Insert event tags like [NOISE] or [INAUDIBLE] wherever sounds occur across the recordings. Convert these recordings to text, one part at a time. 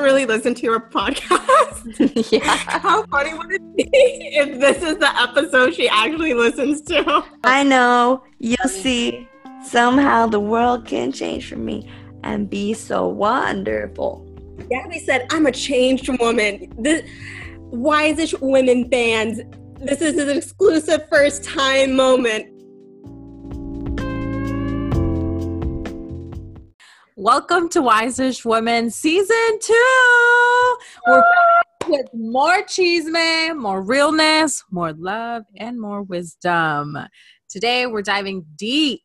really listen to your podcast. [LAUGHS] yeah. How funny would it be if this is the episode she actually listens to? I know. You'll see. Somehow the world can change for me and be so wonderful. Gabby said, I'm a changed woman. This, Wise-ish Women fans? This is an exclusive first time moment. Welcome to Wise-ish Women Season 2. We're back with more chisme, more realness, more love, and more wisdom. Today, we're diving deep,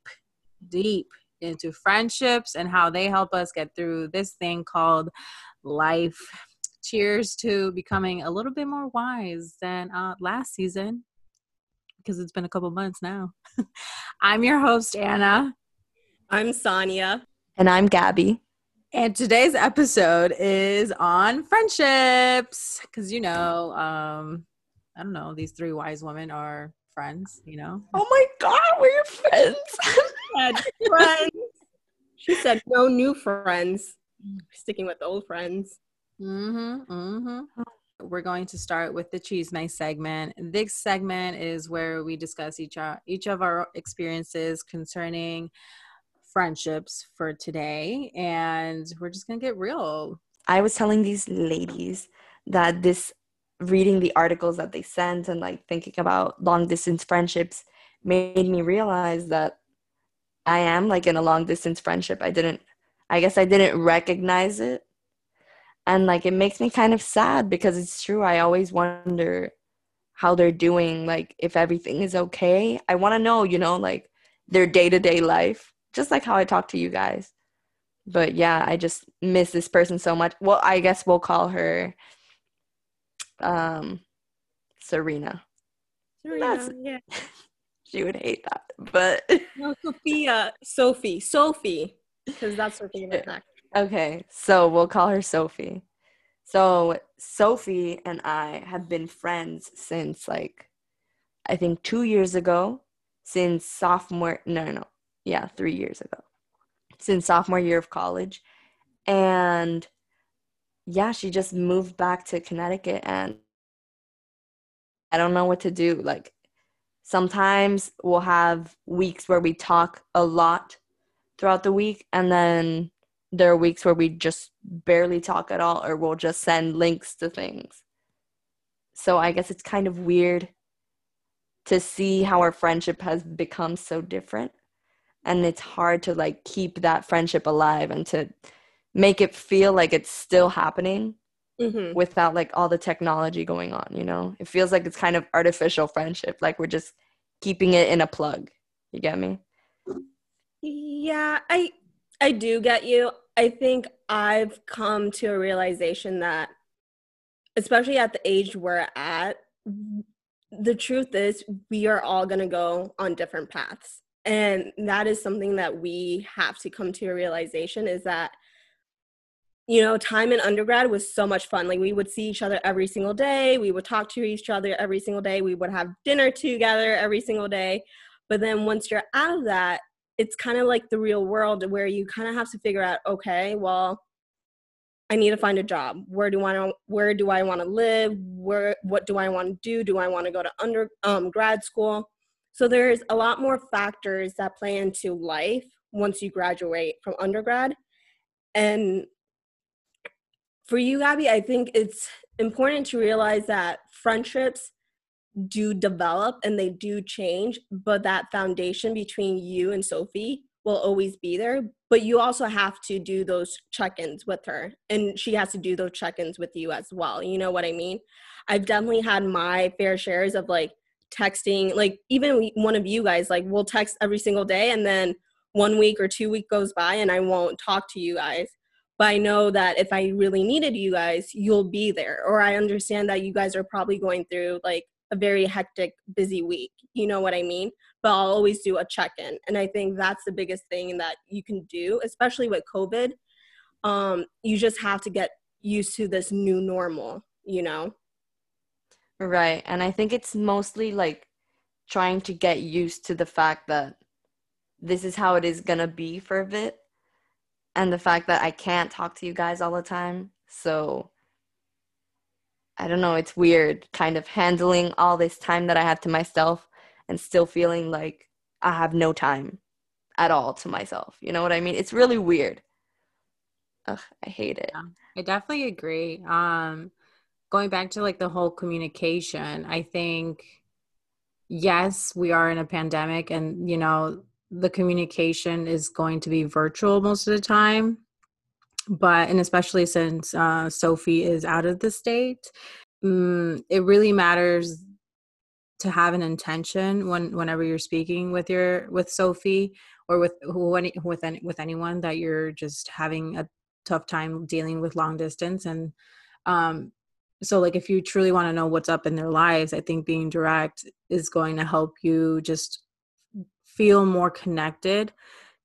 deep into friendships and how they help us get through this thing called life. Cheers to becoming a little bit more wise than uh, last season because it's been a couple months now. [LAUGHS] I'm your host, Anna. I'm Sonia. And I'm Gabby. And today's episode is on friendships. Because, you know, um, I don't know, these three wise women are friends, you know? Oh my God, we're friends. friends. [LAUGHS] She said no new friends. Sticking with old friends. Mm-hmm. Mm-hmm. We're going to start with the cheese chisme segment. This segment is where we discuss each each of our experiences concerning friendships for today, and we're just gonna get real. I was telling these ladies that this reading the articles that they sent and like thinking about long distance friendships made me realize that I am like in a long distance friendship. I didn't I guess I didn't recognize it. And like it makes me kind of sad because it's true. I always wonder how they're doing, like if everything is okay. I want to know, you know, like their day-to-day life, just like how I talk to you guys. But yeah, I just miss this person so much. Well, I guess we'll call her um Serena. Serena, yeah. [LAUGHS] she would hate that. But [LAUGHS] no, Sophia, Sophie, Sophie, because that's her favorite actor. Okay, so we'll call her Sophie. So Sophie and I have been friends since like I think two years ago, since sophomore no no yeah three years ago, since sophomore year of college, and yeah she just moved back to Connecticut and I don't know what to do. Like sometimes we'll have weeks where we talk a lot throughout the week and then there are weeks where we just barely talk at all or we'll just send links to things. So i guess it's kind of weird to see how our friendship has become so different and it's hard to like keep that friendship alive and to make it feel like it's still happening mm-hmm. without like all the technology going on you know? It feels like it's kind of artificial friendship like we're just keeping it in a plug. You get me? Yeah i i do get you. I think i've come to a realization that especially at the age we're at the truth is we are all going to go on different paths and that is something that we have to come to a realization is that you know, time in undergrad was so much fun. Like we would see each other every single day. We would talk to each other every single day. We would have dinner together every single day. But then once you're out of that, it's kind of like the real world where you kind of have to figure out, okay, well, I need to find a job. Where do I where do I want to live? Where what do I want to do? Do I want to go to under um, grad school? So there's a lot more factors that play into life once you graduate from undergrad. And for you, Gabby, I think it's important to realize that friendships do develop and they do change, but that foundation between you and Sophie will always be there. But you also have to do those check ins with her, and she has to do those check ins with you as well. You know what I mean? I've definitely had my fair shares of like texting, like even one of you guys, like we'll text every single day, and then one week or two week goes by and I won't talk to you guys but I know that if I really needed you guys, you'll be there. Or I understand that you guys are probably going through like a very hectic, busy week. You know what I mean? But I'll always do a check in. And I think that's the biggest thing that you can do, especially with COVID. Um, you just have to get used to this new normal, you know? Right. And I think it's mostly like trying to get used to the fact that this is how it is going to be for a bit and the fact that I can't talk to you guys all the time. So I don't know, it's weird kind of handling all this time that I have to myself and still feeling like I have no time at all to myself. You know what I mean? It's really weird. Ugh, I hate it. Yeah, I definitely agree. Um going back to like the whole communication, I think yes, we are in a pandemic and you know, the communication is going to be virtual most of the time but and especially since uh, sophie is out of the state um, it really matters to have an intention when whenever you're speaking with your with sophie or with who any with any with anyone that you're just having a tough time dealing with long distance and um so like if you truly want to know what's up in their lives i think being direct is going to help you just feel more connected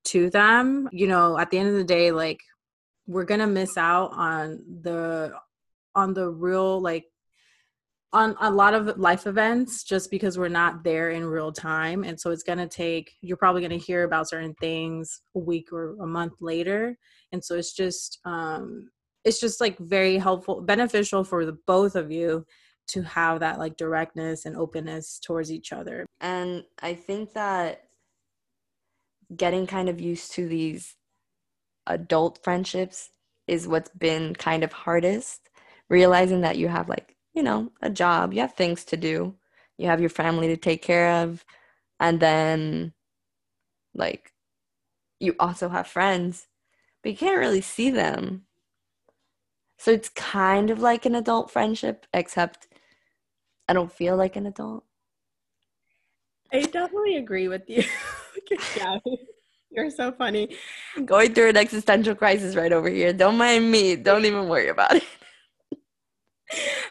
to them. You know at the end of the day like we're gonna miss out on the on the real like on a lot of life events just because we're not there in real time. And so it's going to take you're probably going to hear about certain things a week or a month later. And so it's just um it's just like very helpful beneficial for the both of you to have that like directness and openness towards each other and i think that getting kind of used to these adult friendships is what's been kind of hardest. Realizing that you have, like, you know, a job, you have things to do, you have your family to take care of, and then, like, you also have friends, but you can't really see them. So it's kind of like an adult friendship, except I don't feel like an adult. I definitely agree with you. [LAUGHS] yeah. You're so funny. Going through an existential crisis right over here. Don't mind me. Don't even worry about it.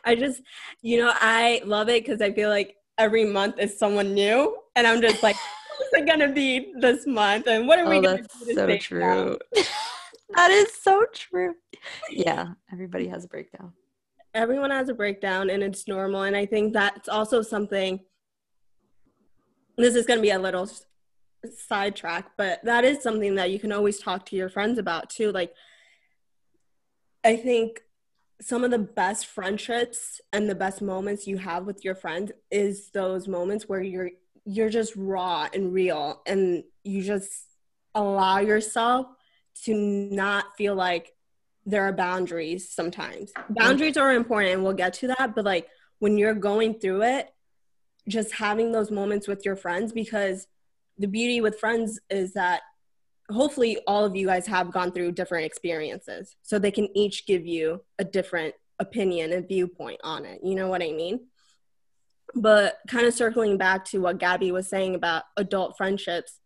I just, you know, I love it because I feel like every month is someone new, and I'm just like, what's it gonna be this month, and what are we oh, gonna do? so true. [LAUGHS] that is so true. Yeah, everybody has a breakdown. Everyone has a breakdown, and it's normal. And I think that's also something. This is gonna be a little sidetrack, but that is something that you can always talk to your friends about too. Like, I think some of the best friendships and the best moments you have with your friends is those moments where you're you're just raw and real and you just allow yourself to not feel like there are boundaries sometimes. Mm-hmm. Boundaries are important and we'll get to that, but like when you're going through it, just having those moments with your friends because the beauty with friends is that hopefully all of you guys have gone through different experiences so they can each give you a different opinion and viewpoint on it. You know what i mean? But kind of circling back to what gabby was saying about adult friendships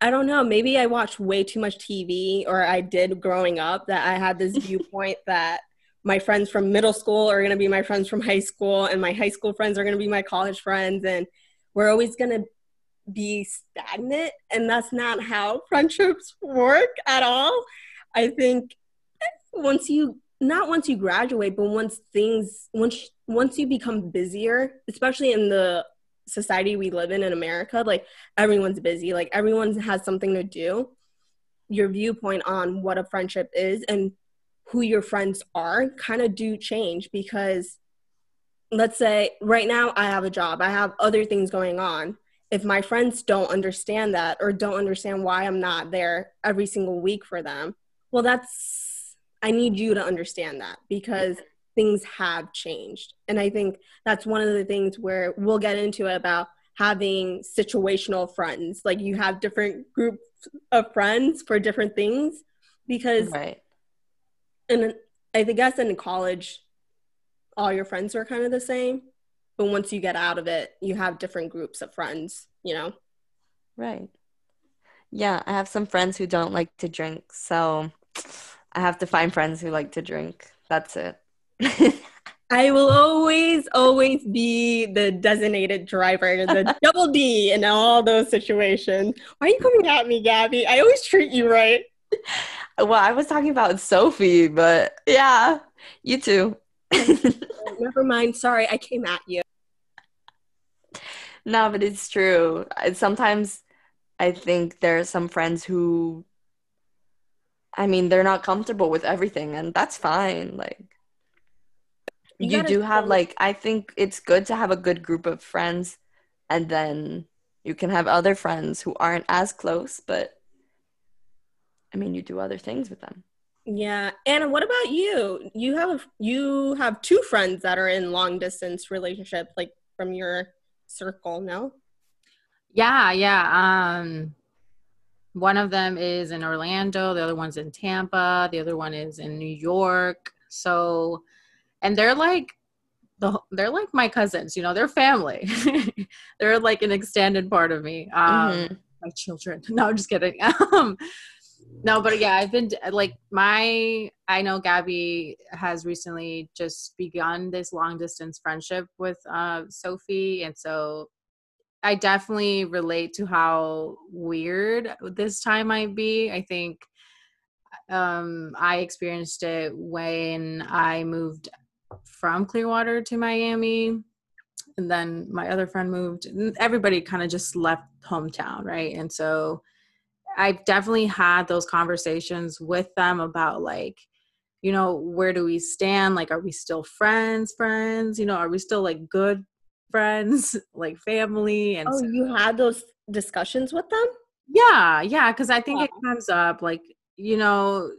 i don't know maybe i watched way too much tv or i did growing up that i had this [LAUGHS] viewpoint that my friends from middle school are going to be my friends from high school and my high school friends are going to be my college friends and we're always going to be stagnant and that's not how [LAUGHS] friendships work at all. I think once you not once you graduate but once things once once you become busier especially in the society we live in in america like everyone's busy like everyone has something to do. Your viewpoint on what a friendship is and who your friends are kind of do change because let's say right now i have a job i have other things going on. If my friends don't understand that or don't understand why I'm not there every single week for them, well, that's, I need you to understand that because things have changed. And I think that's one of the things where we'll get into it about having situational friends. Like you have different groups of friends for different things because, right. and I guess in college, all your friends are kind of the same but once you get out of it you have different groups of friends you know right yeah i have some friends who don't like to drink so i have to find friends who like to drink that's it I will always, always be the designated driver, the [LAUGHS] double D in all those situations. Why are you coming at me, Gabby? I always treat you right. Well, I was talking about Sophie, but yeah, you too. [LAUGHS] Never mind. Sorry, I came at you. No, but it's true. Sometimes I think there are some friends who I mean, they're not comfortable with everything, and that's fine. Like, You you, gotta do have, like, I think it's good to have a good group of friends, and then you can have other friends who aren't as close, but I mean, you do other things with them. Yeah. Anna, what about you? You have you have two friends that are in long distance relationship, like from your circle, no? Yeah, yeah. Um one of them is in Orlando, the other one's in Tampa, the other one is in New York. So and they're like the they're like my cousins, you know, they're family. [LAUGHS] they're like an extended part of me. Um Mhm. my children. [LAUGHS] No, I'm just kidding. Um, no, but yeah, I've been like my. I know Gabby has recently just begun this long distance friendship with uh, Sophie, and so I definitely relate to how weird this time might be. I think um, I experienced it when I moved from Clearwater to Miami. And then my other friend moved. Everybody kind of just left hometown right? And so i've definitely had those conversations with them about like you know where do we stand? Like are we still friends friends? You know are we still like good friends [LAUGHS] like family? And Oh, so- you had those discussions with them? yeah yeah because i think it comes up like you know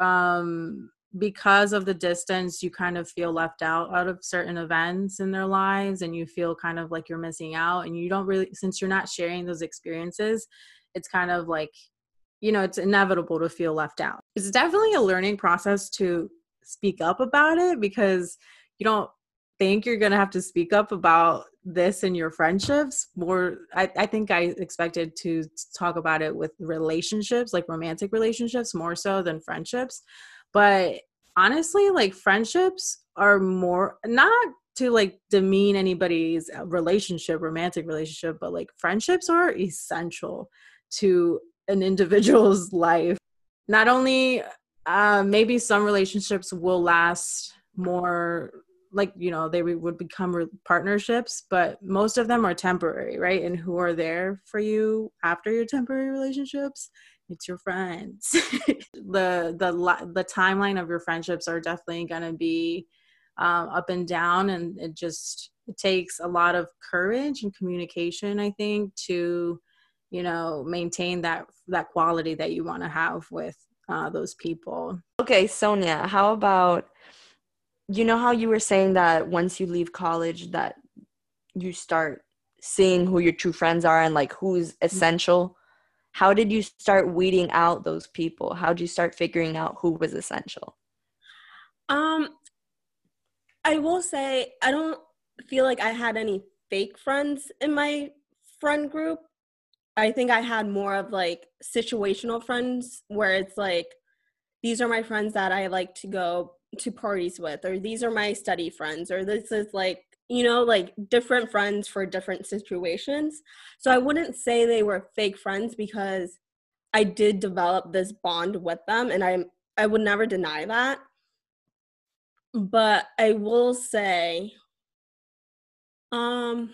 um because of the distance you kind of feel left out out of certain events in their lives and you feel kind of like you're missing out and you don't really since you're not sharing those experiences it's kind of like you know it's inevitable to feel left out. It's definitely a learning process to speak up about it because you don't think you're gonna have to speak up about this in your friendships. More I, I think i expected to talk about it with relationships like romantic relationships more so than friendships but honestly like friendships are more not to like demean anybody's relationship romantic relationship but like friendships are essential to an individual's [LAUGHS] life. Not only uh, maybe some relationships will last more like you know they would become partnerships but most of them are temporary right? And who are there for you after your temporary relationships it's your friends. [LAUGHS] The the the timeline of your friendships are definitely going to be um, up and down and it just it takes a lot of courage and communication i think to you know maintain that that quality that you want to have with uh, those people. Okay, Sonia, how about you know how you were saying that once you leave college that you start seeing who your true friends are and like who's essential? How did you start weeding out those people? How did you start figuring out who was essential? Um, I will say I don't feel like I had any fake friends in my friend group. I think I had more of like situational friends where it's like these are my friends that I like to go to parties with, or these are my study friends, or this is like, you know, like different friends for different situations. So I wouldn't say they were fake friends because I did develop this bond with them and I'm I would never deny that. But I will say um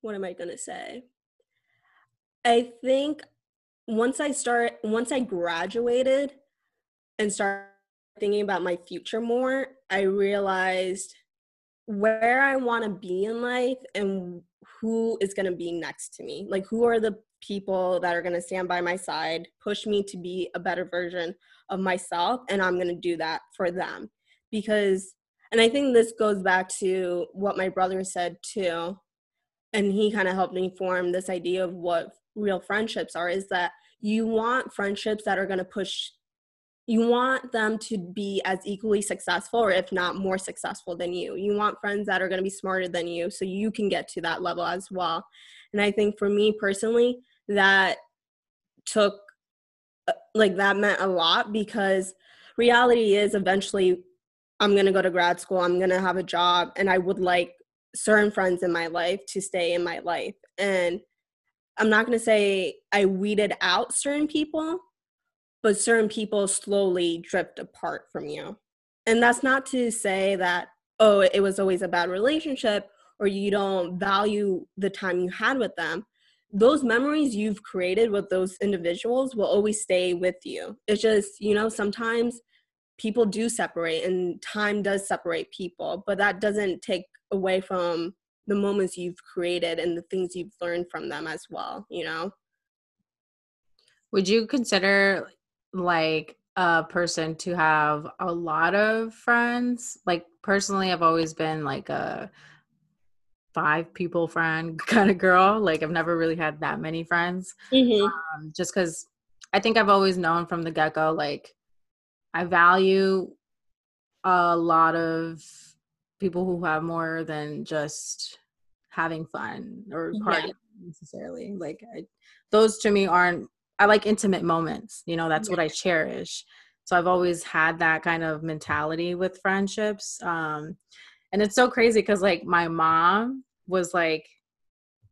what am I going to say? I think once I start once I graduated and started thinking about my future more, I realized where I want to be in life and who is going to be next to me. Like, who are the people that are going to stand by my side, push me to be a better version of myself, and I'm going to do that for them. Because, and I think this goes back to what my brother said too, and he kind of helped me form this idea of what real friendships are is that you want friendships that are going to push you want them to be as equally successful or if not more successful than you. You want friends that are going to be smarter than you so you can get to that level as well. And i think for me personally that took uh, like that meant a lot because reality is eventually i'm going to go to grad school i'm going to have a job and i would like certain friends in my life to stay in my life. And i'm not going to say i weeded out certain people but certain people slowly drift apart from you. And that's not to say that, oh, it was always a bad relationship or you don't value the time you had with them. those memories you've created with those individuals will always stay with you. It's just, you know, sometimes people do separate and time does separate people, but that doesn't take away from the moments you've created and the things you've learned from them as well, you know? Would you consider like a person to have a lot of friends? Like personally, I've always been like a five people friend [LAUGHS] kind of girl. Like I've never really had that many friends. Mm-hmm. Um, just because I think I've always known from the get go, like I value a lot of people who have more than just having fun or partying yeah. necessarily. Like I, those to me aren't. I like intimate moments. You know, that's yeah. what I cherish. So I've always had that kind of mentality with friendships. Um, and it's so crazy because like my mom was like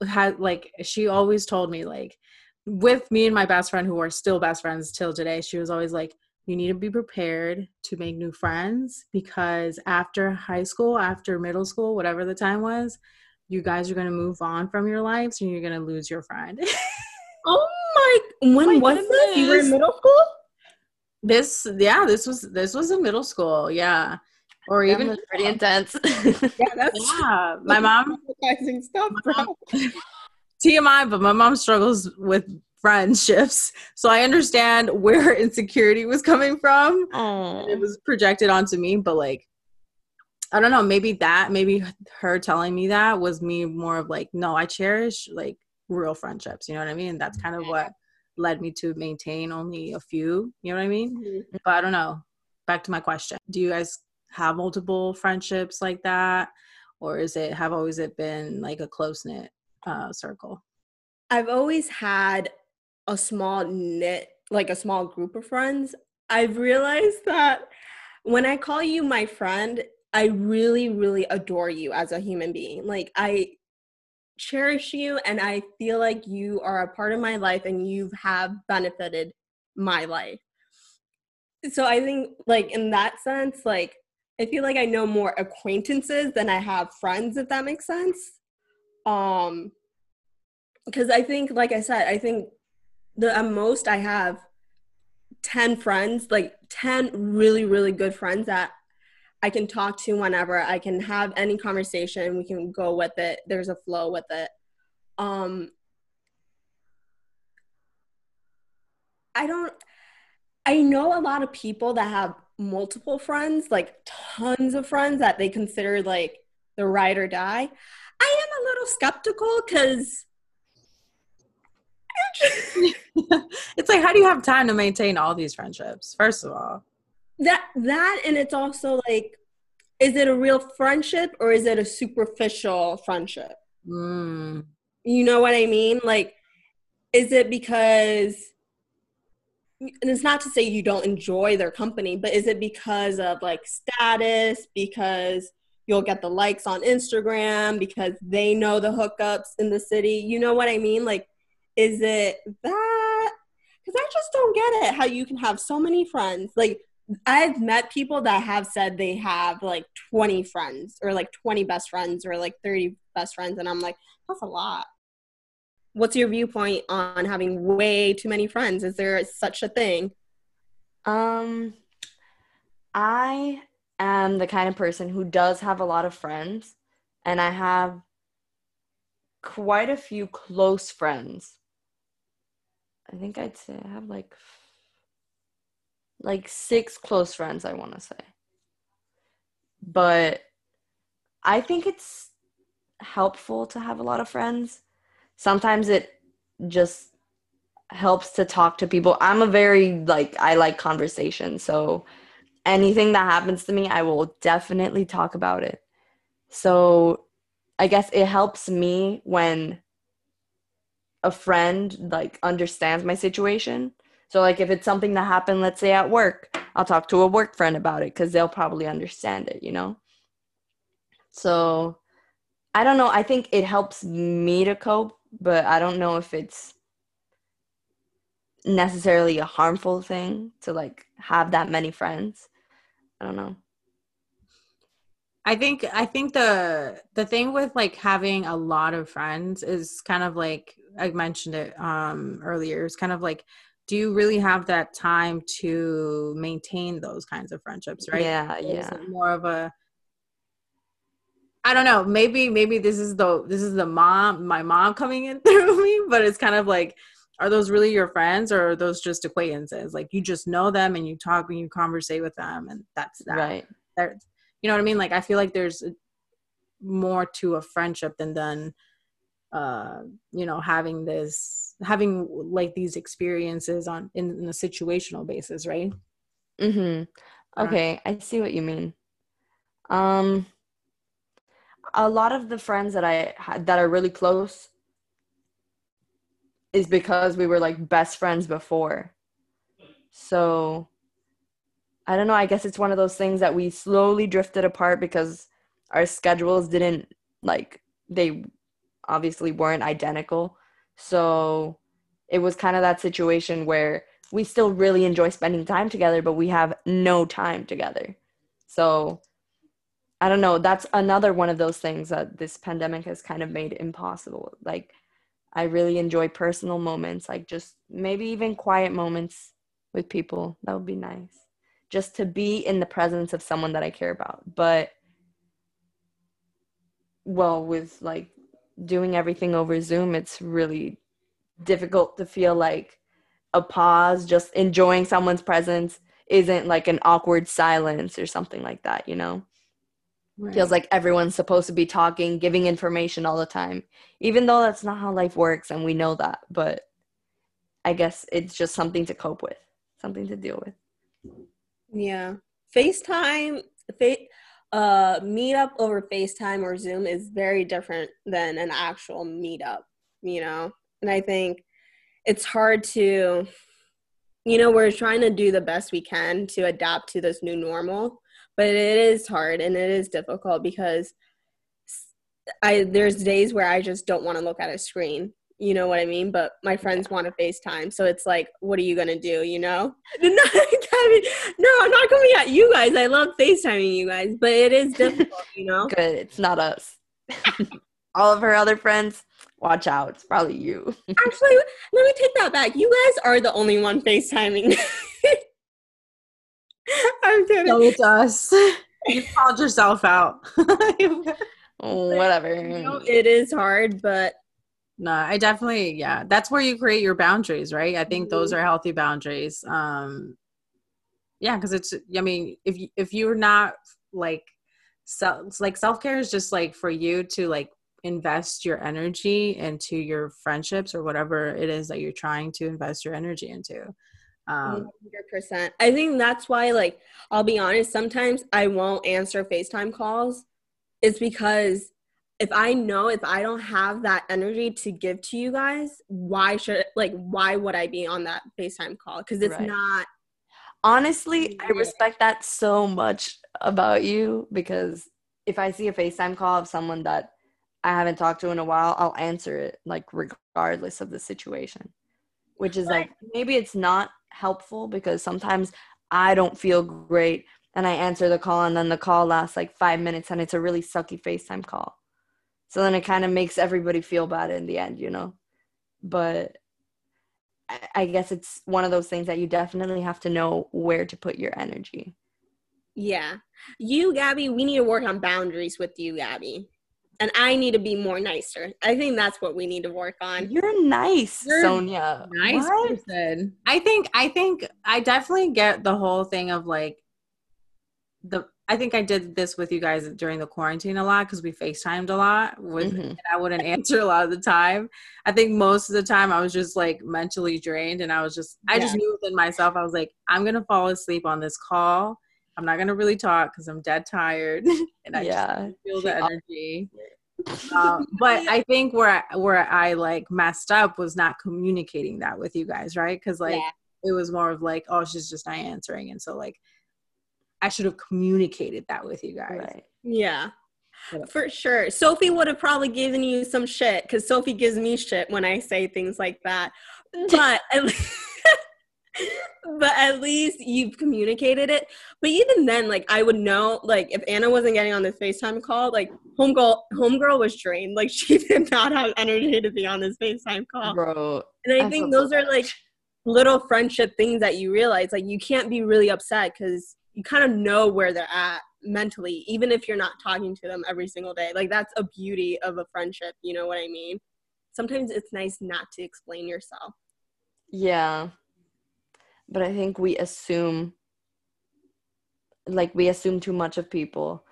had like she always told me like with me and my best friend who are still best friends till today she was always like you need to be prepared to make new friends because after high school, after middle school, whatever the time was, you guys are going to move on from your lives and you're going to lose your friend. [LAUGHS] oh my, when my was this? You were in middle school? This, yeah, this was, this was in middle school. Yeah. Or that even pretty intense. [LAUGHS] yeah, that's yeah. My mom stuff, bro. [LAUGHS] TMI, but my mom struggles with friendships. So I understand where her [LAUGHS] insecurity was coming from. It was projected onto me, but like I don't know, maybe that, maybe her telling me that was me more of like, no, I cherish like real friendships, you know what I mean? That's kind of what led me to maintain only a few, you know what I mean? Mm-hmm. But I don't know. Back to my question. Do you guys have multiple friendships like that? Or is it have always it been like a close knit uh, circle? I've always had a small knit, like a small group of friends, I've realized that when I call you my friend, I really, really adore you as a human being. Like, I cherish you and I feel like you are a part of my life and you have benefited my life. So I think, like, in that sense, like, I feel like I know more acquaintances than I have friends, if that makes sense. Um, because I think, like I said, I think the most I have 10 friends, like 10 really, really good friends that I can talk to whenever. I can have any conversation. We can go with it. There's a flow with it. Um, I don't, I know a lot of people that have multiple friends, like tons of friends that they consider like the ride or die. I am a little skeptical because [LAUGHS] it's like how do you have time to maintain all these friendships first of all that that and it's also like is it a real friendship or is it a superficial friendship mm. you know what i mean like is it because and it's not to say you don't enjoy their company but is it because of like status because you'll get the likes on instagram because they know the hookups in the city you know what i mean like is it that? Because I just don't get it how you can have so many friends. Like, I've met people that have said they have like 20 friends or like 20 best friends or like 30 best friends. And I'm like, that's a lot. What's your viewpoint on having way too many friends? Is there such a thing? Um, I am the kind of person who does have a lot of friends, and I have quite a few close friends. I think I'd say I have like like six close friends I want to say. But I think it's helpful to have a lot of friends. Sometimes it just helps to talk to people. I'm a very like I like conversation, so anything that happens to me, I will definitely talk about it. So I guess it helps me when a friend like understands my situation. So like if it's something that happened, let's say at work, I'll talk to a work friend about it because they'll probably understand it, you know? So I don't know. I think it helps me to cope, but I don't know if it's necessarily a harmful thing to like have that many friends. I don't know. I think I think the the thing with like having a lot of friends is kind of like I mentioned it um earlier. It's kind of like do you really have that time to maintain those kinds of friendships, right? Yeah, is yeah. it more of a I don't know. Maybe maybe this is the this is the mom my mom coming in [LAUGHS] through me, but it's kind of like are those really your friends or are those just acquaintances? Like you just know them and you talk and you conversate with them and that's that. Right. There- you know what I mean? Like I feel like there's more to a friendship than than uh you know having this having like these experiences on in, in a situational basis, right? Mm-hmm. Okay, I see what you mean. Um, a lot of the friends that I had that are really close is because we were like best friends before. So I don't know, I guess it's one of those things that we slowly drifted apart because our schedules didn't like they obviously weren't identical. So it was kind of that situation where we still really enjoy spending time together, but we have no time together. So I don't know. That's another one of those things that this pandemic has kind of made impossible. Like, I really enjoy personal moments, like just maybe even quiet moments with people. That would be nice. Just to be in the presence of someone that I care about. But, well, with like doing everything over Zoom, it's really difficult to feel like a pause, just enjoying someone's presence isn't like an awkward silence or something like that, you know? Feels like everyone's supposed to be talking, giving information all the time, even though that's not how life works and we know that. But I guess it's just something to cope with, something to deal with. Yeah. FaceTime, fa- uh, meetup over FaceTime or Zoom is very different than an actual meetup, you know? And I think it's hard to, you know, we're trying to do the best we can to adapt to this new normal, but it is hard and it is difficult because I there's days where I just don't want to look at a screen. You know what I mean? But my friends want to FaceTime. So it's like, what are you gonna do, you know? [LAUGHS] No, [LAUGHS] I mean, no, I'm not coming at you guys. I love FaceTiming you guys, but it is [LAUGHS] difficult, you know? Good, it's not us. all of her other friends, watch out. It's probably you. Actually, let me take that back. You guys are the only one FaceTiming. I'm kidding. So it's us. You called yourself out. Whatever. You know, it is hard, but no, I definitely, yeah. That's where you create your boundaries, right? I think those Mhm. are healthy boundaries. Um, yeah, because it's, I mean, if you, if you're not like, self, like self care is just like for you to like invest your energy into your friendships or whatever it is that you're trying to invest your energy into. Um, 100%. I think that's why, like, I'll be honest, sometimes I won't answer FaceTime calls. It's because if I know if I don't have that energy to give to you guys, why should, like, why would I be on that FaceTime call? Because it's Right. not, Honestly, I respect that so much about you because if I see a FaceTime call of someone that I haven't talked to in a while, I'll answer it like regardless of the situation. Which is like maybe it's not helpful because sometimes I don't feel great and I answer the call and then the call lasts like 5 minutes and it's a really sucky FaceTime call. So then it kind of makes everybody feel bad in the end, you know. But I- I guess it's one of those things that you definitely have to know where to put your energy. yeah. You, Gabby, we need to work on boundaries with you, Gabby. And I need to be more nicer. I think that's what we need to work on. You're nice, You're Sonia. nice What? person. I think I think I definitely get the whole thing of like the I think I did this with you guys during the quarantine a lot because we FaceTimed a lot with Mhm. and I wouldn't [LAUGHS] answer a lot of the time. I think most of the time I was just like mentally drained and I was just I just knew within myself I was like I'm gonna fall asleep on this call. I'm not gonna really talk because I'm dead tired [LAUGHS] and I Yeah. just feel the energy. um, [LAUGHS] but I think where I, where I like messed up was not communicating that with you guys, right? Because like Yeah. it was more of like, oh, she's just not answering, and so like I should have communicated that with you guys. Right. Yeah. Yeah. For sure. Sophie would have probably given you some shit because Sophie gives me shit when I say things like that. But [LAUGHS] but at least you've communicated it. But even then, like I would know, like if Anna wasn't getting on this FaceTime call, like homegirl homegirl was drained. Like [LAUGHS] she did not have energy to be on this FaceTime call. Bro. And I, I think those so are like little friendship things that you realize. Like you can't be really upset because you kind of know where they're at mentally, even if you're not talking to them every single day. Like that's a beauty of a friendship, you know what I mean? Sometimes it's nice not to explain yourself. Yeah. But I think we assume like we assume too much of people.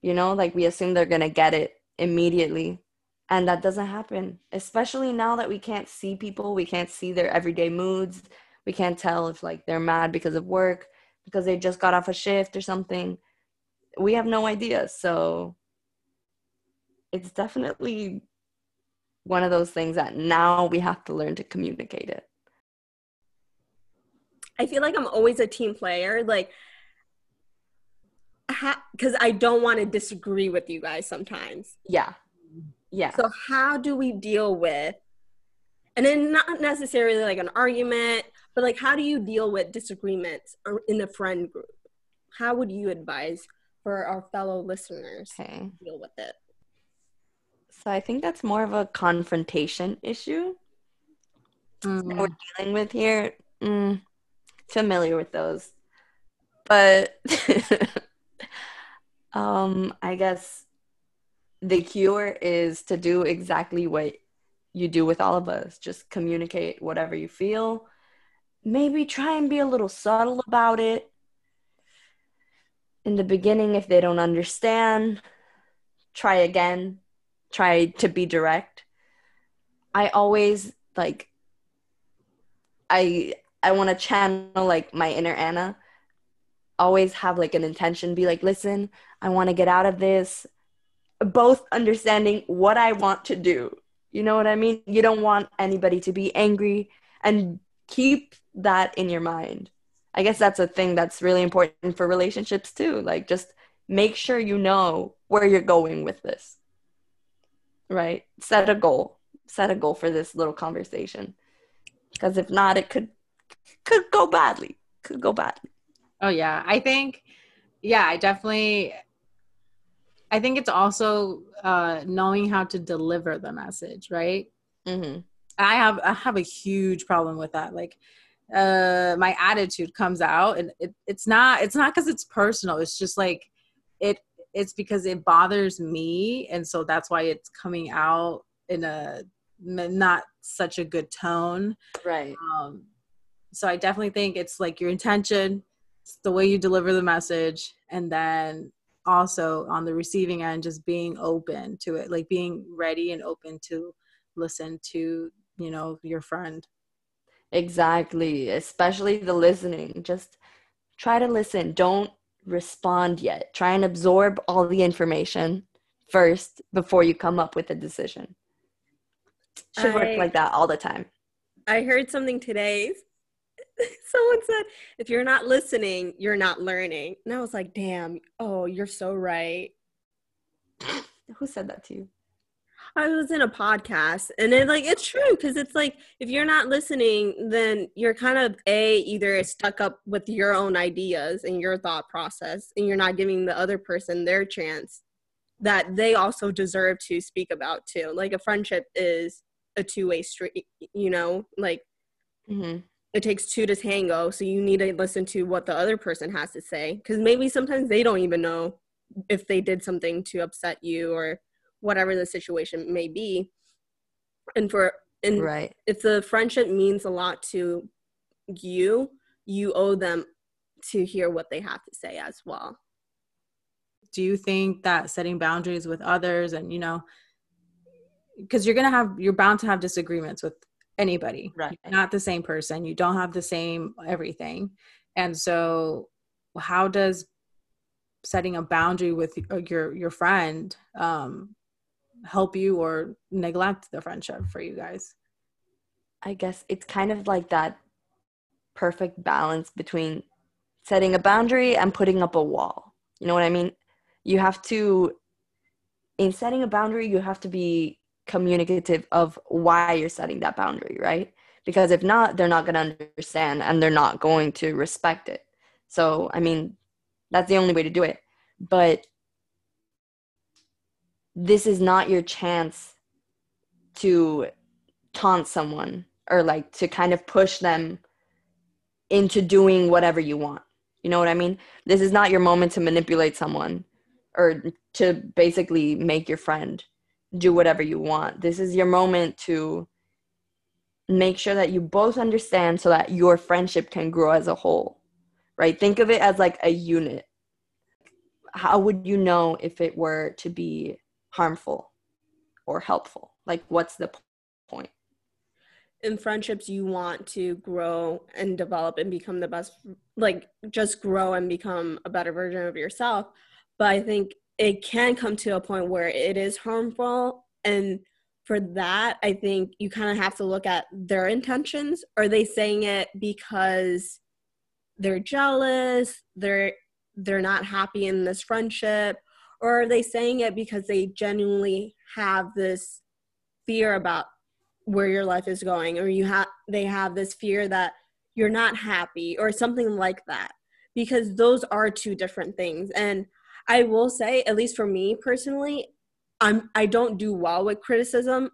You know, like we assume they're going to get it immediately. And that doesn't happen, especially now that we can't see people, we can't see their everyday moods. We can't tell if like they're mad because of work, because they just got off a shift or something we have no idea. So it's definitely one of those things that now we have to learn to communicate it. I feel like I'm always a team player. Like, because I don't want to disagree with you guys sometimes. Yeah. Yeah. So, how do we deal with, and then not necessarily like an argument, but like, how do you deal with disagreements in the friend group? How would you advise for our fellow listeners okay. deal with it? So I think that's more of a confrontation issue mm. we're dealing with here. Mm, familiar with those, but [LAUGHS] um, I guess the cure is to do exactly what you do with all of us. Just communicate whatever you feel. Maybe try and be a little subtle about it in the beginning if they don't understand. Try again. Try to be direct. I always like i i want to channel like my inner anna. Always have like an intention. Be like listen i want to get out of this. Both understanding what i want to do. You know what i mean? You don't want anybody to be angry and keep that in your mind I guess that's a thing that's really important for relationships too. Like just make sure you know where you're going with this. Right? Set a goal. Set a goal for this little conversation. Because if not, it could could go badly. Could go badly. Oh yeah. I think yeah, I definitely I think it's also uh knowing how to deliver the message, right? Mm-hmm. I have I have a huge problem with that. Like uh my attitude comes out and it, it's not it's not because it's personal. It's just like it it's because it bothers me. And so that's why it's coming out in a not such a good tone. Right. Um so i definitely think it's like your intention it's the way you deliver the message and then also on the receiving end just being open to it like being ready and open to listen to you know your friend Exactly, especially the listening. Just try to listen. Don't respond yet. Try and absorb all the information first before you come up with a decision. Should I, work like that all the time. I heard something today. [LAUGHS] Someone said, if you're not listening, you're not learning. And I was like, damn, oh, you're so right. [LAUGHS] Who said that to you? I was in a podcast and it like it's true because it's like if you're not listening, then you're kind of a either stuck up with your own ideas and your thought process, and you're not giving the other person their chance that they also deserve to speak about too. Like a friendship is a two way street, you know, like mm-hmm. it takes two to tango. So you need to listen to what the other person has to say because maybe sometimes they don't even know if they did something to upset you or whatever the situation may be. And for and right. if the friendship means a lot to you you owe them to hear what they have to say as well. Do you think that setting boundaries with others and you know because you're gonna have you're bound to have disagreements with anybody. Right. You're not the same person. You don't have the same everything. And so how does setting a boundary with your your friend um, help you or neglect the friendship for you guys? I guess it's kind of like that perfect balance between setting a boundary and putting up a wall. You know what I mean? You have to, in setting a boundary, you have to be communicative of why you're setting that boundary, right? because if not they're not going to understand and they're not going to respect it so i mean that's the only way to do it but this is not your chance to taunt someone or like to kind of push them into doing whatever you want. You know what I mean? This is not your moment to manipulate someone or to basically make your friend do whatever you want. This is your moment to make sure that you both understand so that your friendship can grow as a whole. Right? Think of it as like a unit. How would you know if it were to be harmful or helpful? Like what's the point? in friendships you want to grow and develop and become the best like just grow and become a better version of yourself. But i think it can come to a point where it is harmful. And for that i think you kind of have to look at their intentions. Are they saying it because they're jealous? They're they're not happy in this friendship or are they saying it because they genuinely have this fear about where your life is going or you have they have this fear that you're not happy or something like that? Because those are two different things. And i will say at least for me personally i'm i don't do well with criticism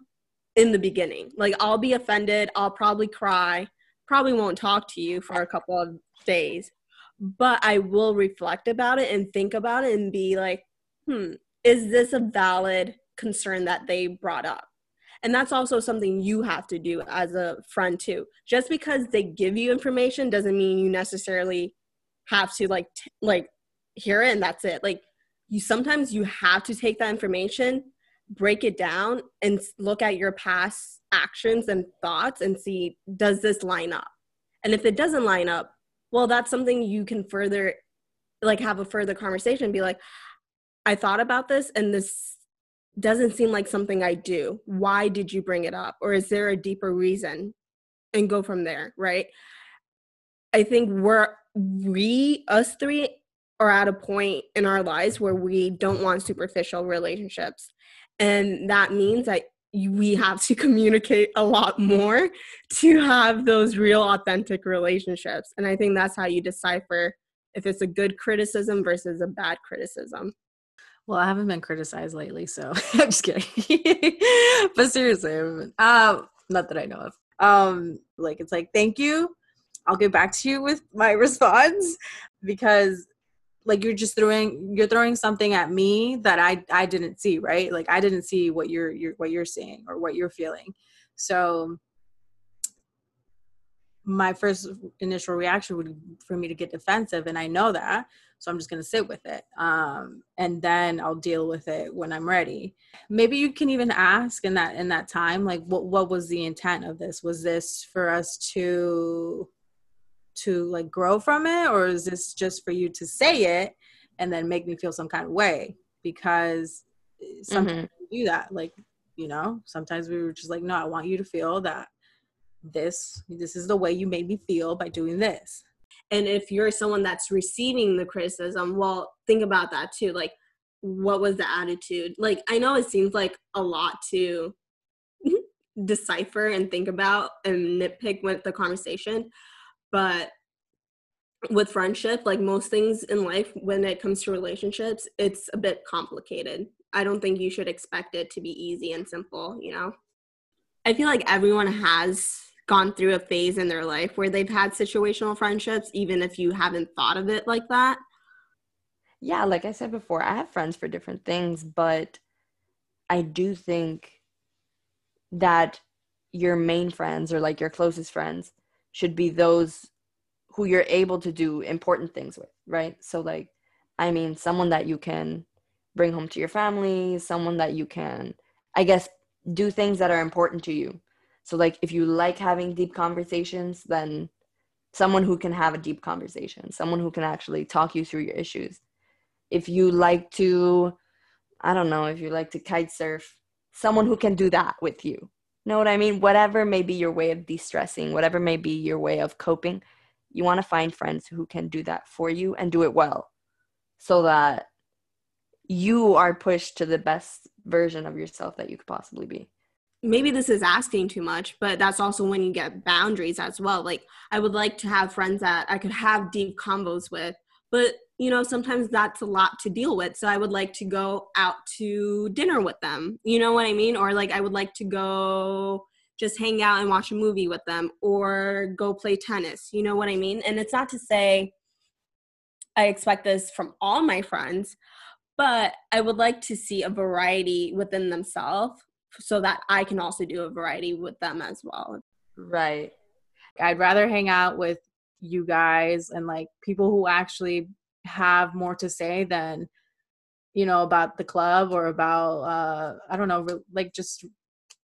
in the beginning. Like i'll be offended i'll probably cry probably won't talk to you for a couple of days. But i will reflect about it and think about it and be like hmm is this a valid concern that they brought up? And that's also something you have to do as a friend too. Just because they give you information doesn't mean you necessarily have to like t- like hear it and that's it. Like you sometimes you have to take that information break it down and look at your past actions and thoughts and see does this line up? And if it doesn't line up well that's something you can further like have a further conversation and be like i thought about this and this doesn't seem like something I do. Why did you bring it up? Or is there a deeper reason? And go from there, right? I think we're, we, us three, are at a point in our lives where we don't want superficial relationships. And that means that we have to [LAUGHS] communicate a lot more to have those real authentic relationships. And I think that's how you decipher if it's a good criticism versus a bad criticism. Well, I haven't been criticized lately, so [LAUGHS] I'm just kidding. [LAUGHS] but seriously, um, not that I know of. Um, like it's like, thank you. I'll get back to you with my [LAUGHS] response because like you're just throwing you're throwing something at me that I I didn't see, right? Like I didn't see what you're you're what you're seeing or what you're feeling. So my first initial reaction would for me to get defensive and I know that so i'm just going to sit with it um, and then i'll deal with it when i'm ready. Maybe you can even ask in that in that time like what what was the intent of this? Was this for us to to like grow from it or is this just for you to say it and then make me feel some kind of way? Because sometimes mm-hmm. we do that like you know sometimes we were just like no i want you to feel that this this is the way you made me feel by doing this. And if you're someone that's receiving the criticism well think about that too. Like what was the attitude? Like i know it seems like a lot to [LAUGHS] decipher and think about and nitpick with the conversation but with friendship like most things in life when it comes to relationships it's a bit complicated. I don't think you should expect it to be easy and simple you know? I feel like everyone has gone through a phase in their life where they've had situational friendships, even if you haven't thought of it like that? Yeah, like I said before, I have friends for different things, but I do think that your main friends or like your closest friends should be those who you're able to do important things with, right? So, like, I mean, someone that you can bring home to your family, someone that you can, I guess, do things that are important to you so like if you like having deep conversations, then someone who can have a deep conversation, someone who can actually talk you through your issues. If you like to I don't know, if you like to kite surf, someone who can do that with you. Know what I mean? Whatever may be your way of de-stressing, whatever may be your way of coping, you want to find friends who can do that for you and do it well so that you are pushed to the best version of yourself that you could possibly be maybe this is asking too much, but that's also when you get boundaries as well. Like I would like to have friends that I could have deep combos with, but you know, sometimes that's a lot to deal with. So I would like to go out to dinner with them. You know what I mean? Or like I would like to go just hang out and watch a movie with them or go play tennis. You know what I mean? And it's not to say I expect this from all my friends, but I would like to see a variety within themselves so that I can also do a variety with them as well. Right. I'd rather hang out with you guys and like people who actually have more to say than you know about the club or about uh I don't know like just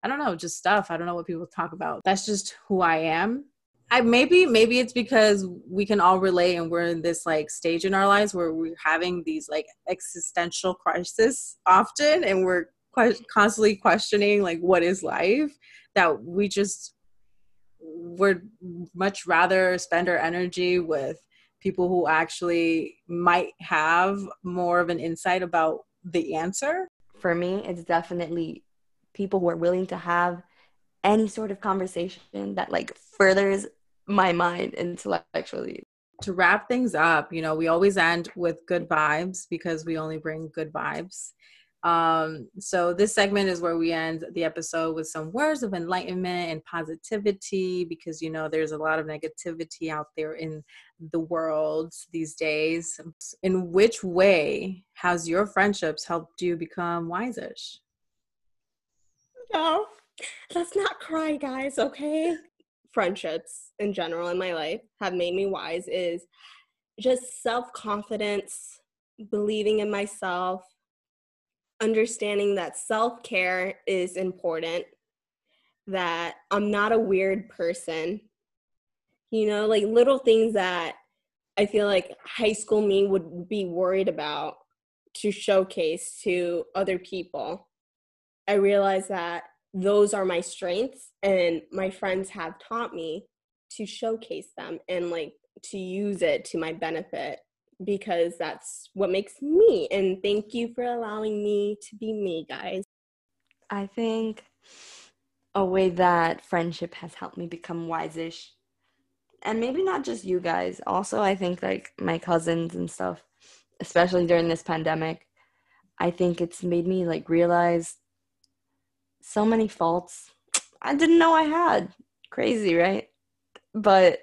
I don't know just stuff. I don't know what people talk about. That's just who I am. I maybe maybe it's because we can all relate and we're in this like stage in our lives where we're having these like existential crisis often and we're que- constantly questioning like what is life? That we just would much rather spend our energy with people who actually might have more of an insight about the answer. For me it's definitely people who are willing to have any sort of conversation that like furthers my mind intellectually. To wrap things up you know we always end with good vibes because we only bring good vibes um, so this segment is where we end the episode with some words of enlightenment and positivity because you know there's a lot of negativity out there in the world these days. In which way has your friendships helped you become wise-ish? No, let's not cry, guys, okay? Friendships in general in my life have made me wise is just self-confidence, believing in myself, understanding that self care is important, that I'm not a weird person. You know, like little things that I feel like high school me would be worried about to showcase to other people. I realize that those are my strengths, and my friends have taught me to showcase them and like to use it to my benefit because that's what makes me. And thank you for allowing me to be me, guys. I think a way that friendship has helped me become wise-ish and maybe not just you guys also i think like my cousins and stuff especially during this pandemic i think it's made me like realize so many faults i didn't know i had crazy right but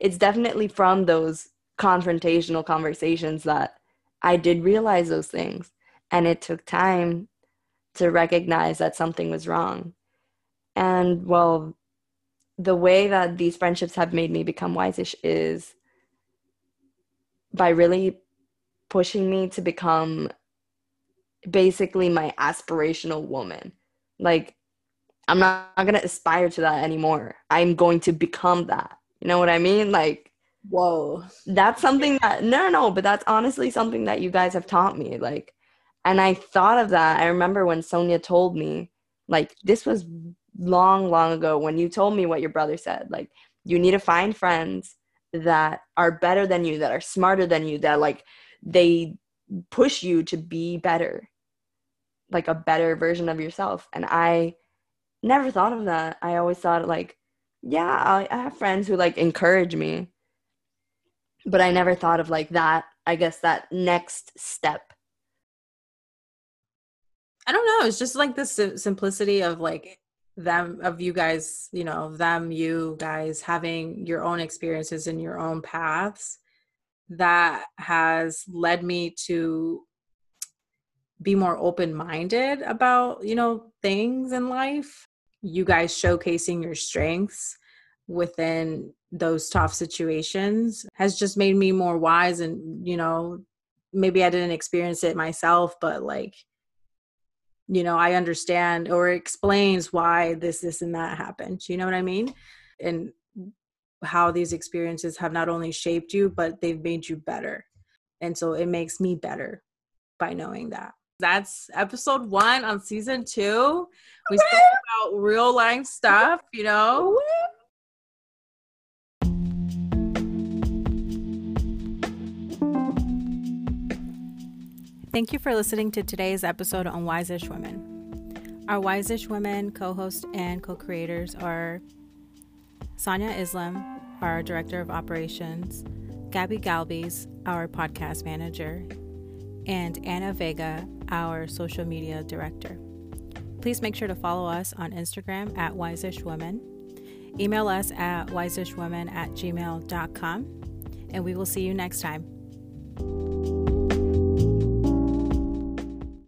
it's definitely from those confrontational conversations that I did realize those things. And it took time to recognize that something was wrong. And well, the way that these friendships have made me become wise-ish is by really pushing me to become basically my aspirational woman. Like, I'm not, not going to aspire to that anymore. I'm going to become that. You know what I mean? Like, Whoa. That's something that no no, but that's honestly something that you guys have taught me. Like and I thought of that. I remember when Sonia told me, like this was long, long ago when you told me what your brother said. Like you need to find friends that are better than you, that are smarter than you, that like they push you to be better. Like a better version of yourself. And I never thought of that. I always thought like, yeah, I, have friends who like encourage me but I never thought of like that, I guess that next step. I don't know. It's just like the simplicity of like them, of you guys, you know, them, you guys having your own experiences and your own paths that has led me to be more open minded about, you know, things in life. You guys showcasing your strengths within those tough situations has just made me more wise and you know maybe i didn't experience it myself but like you know i understand or explains why this this and that happened you know what i mean? And how these experiences have not only shaped you but they've made you better. And so it makes me better by knowing that. That's episode one on season two. We spoke about real life stuff you know Thank you for listening to today's episode on Wise-ish Women. Our Wise-ish Women co host and co creators are Sonia Islam, our Director of Operations, Gabby Galbis, our Podcast Manager, and Anna Vega, our Social Media Director. Please make sure to follow us on Instagram at Wisishwomen. Email us at wisishwomen at gmail.com, and we will see you next time.